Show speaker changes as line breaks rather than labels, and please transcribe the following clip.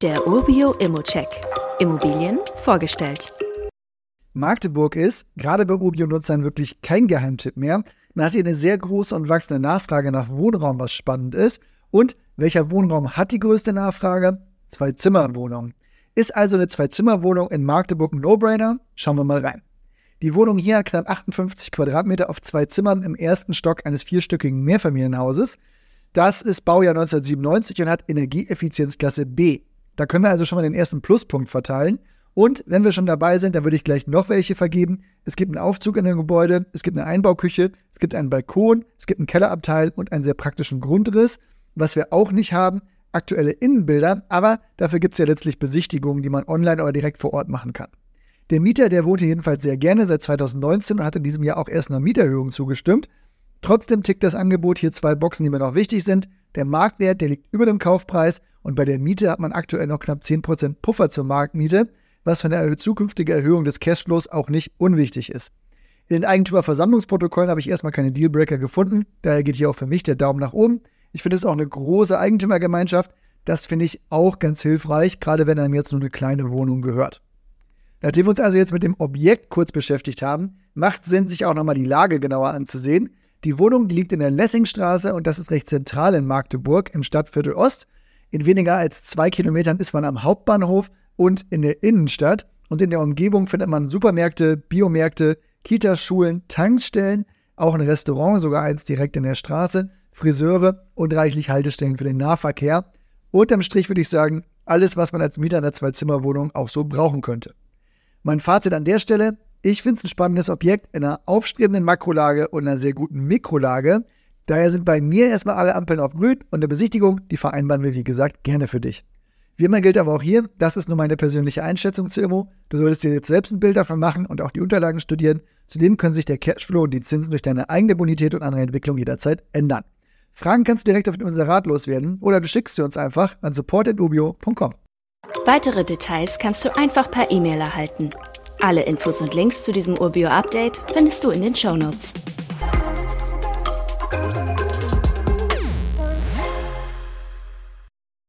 Der Urbio Immocheck. Immobilien vorgestellt.
Magdeburg ist, gerade bei Urbio-Nutzern, wirklich kein Geheimtipp mehr. Man hat hier eine sehr große und wachsende Nachfrage nach Wohnraum, was spannend ist. Und welcher Wohnraum hat die größte Nachfrage? Zwei-Zimmer-Wohnungen. Ist also eine Zwei-Zimmer-Wohnung in Magdeburg ein No-Brainer? Schauen wir mal rein. Die Wohnung hier hat knapp 58 Quadratmeter auf zwei Zimmern im ersten Stock eines vierstöckigen Mehrfamilienhauses. Das ist Baujahr 1997 und hat Energieeffizienzklasse B. Da können wir also schon mal den ersten Pluspunkt verteilen. Und wenn wir schon dabei sind, dann würde ich gleich noch welche vergeben. Es gibt einen Aufzug in dem Gebäude, es gibt eine Einbauküche, es gibt einen Balkon, es gibt einen Kellerabteil und einen sehr praktischen Grundriss. Was wir auch nicht haben, aktuelle Innenbilder, aber dafür gibt es ja letztlich Besichtigungen, die man online oder direkt vor Ort machen kann. Der Mieter, der wohnte jedenfalls sehr gerne seit 2019 und hat in diesem Jahr auch erst einer Mieterhöhung zugestimmt. Trotzdem tickt das Angebot hier zwei Boxen, die mir noch wichtig sind. Der Marktwert, der liegt über dem Kaufpreis und bei der Miete hat man aktuell noch knapp 10% Puffer zur Marktmiete, was für eine zukünftige Erhöhung des Cashflows auch nicht unwichtig ist. In den Eigentümerversammlungsprotokollen habe ich erstmal keine Dealbreaker gefunden, daher geht hier auch für mich der Daumen nach oben. Ich finde es auch eine große Eigentümergemeinschaft. Das finde ich auch ganz hilfreich, gerade wenn einem jetzt nur eine kleine Wohnung gehört. Nachdem wir uns also jetzt mit dem Objekt kurz beschäftigt haben, macht Sinn, sich auch nochmal die Lage genauer anzusehen. Die Wohnung die liegt in der Lessingstraße und das ist recht zentral in Magdeburg im Stadtviertel Ost. In weniger als zwei Kilometern ist man am Hauptbahnhof und in der Innenstadt. Und in der Umgebung findet man Supermärkte, Biomärkte, Kitas, Schulen, Tankstellen, auch ein Restaurant, sogar eins direkt in der Straße, Friseure und reichlich Haltestellen für den Nahverkehr. Unterm Strich würde ich sagen, alles, was man als Mieter einer Zwei-Zimmer-Wohnung auch so brauchen könnte. Mein Fazit an der Stelle, ich finde es ein spannendes Objekt in einer aufstrebenden Makrolage und einer sehr guten Mikrolage. Daher sind bei mir erstmal alle Ampeln auf grün und eine Besichtigung, die vereinbaren wir, wie gesagt, gerne für dich. Wie immer gilt aber auch hier, das ist nur meine persönliche Einschätzung zu Immo. Du solltest dir jetzt selbst ein Bild davon machen und auch die Unterlagen studieren. Zudem können sich der Cashflow und die Zinsen durch deine eigene Bonität und andere Entwicklung jederzeit ändern. Fragen kannst du direkt auf unser Rat loswerden oder du schickst sie uns einfach an support.ubio.com.
Weitere Details kannst du einfach per E-Mail erhalten. Alle Infos und Links zu diesem Urbio-Update findest du in den Show Notes.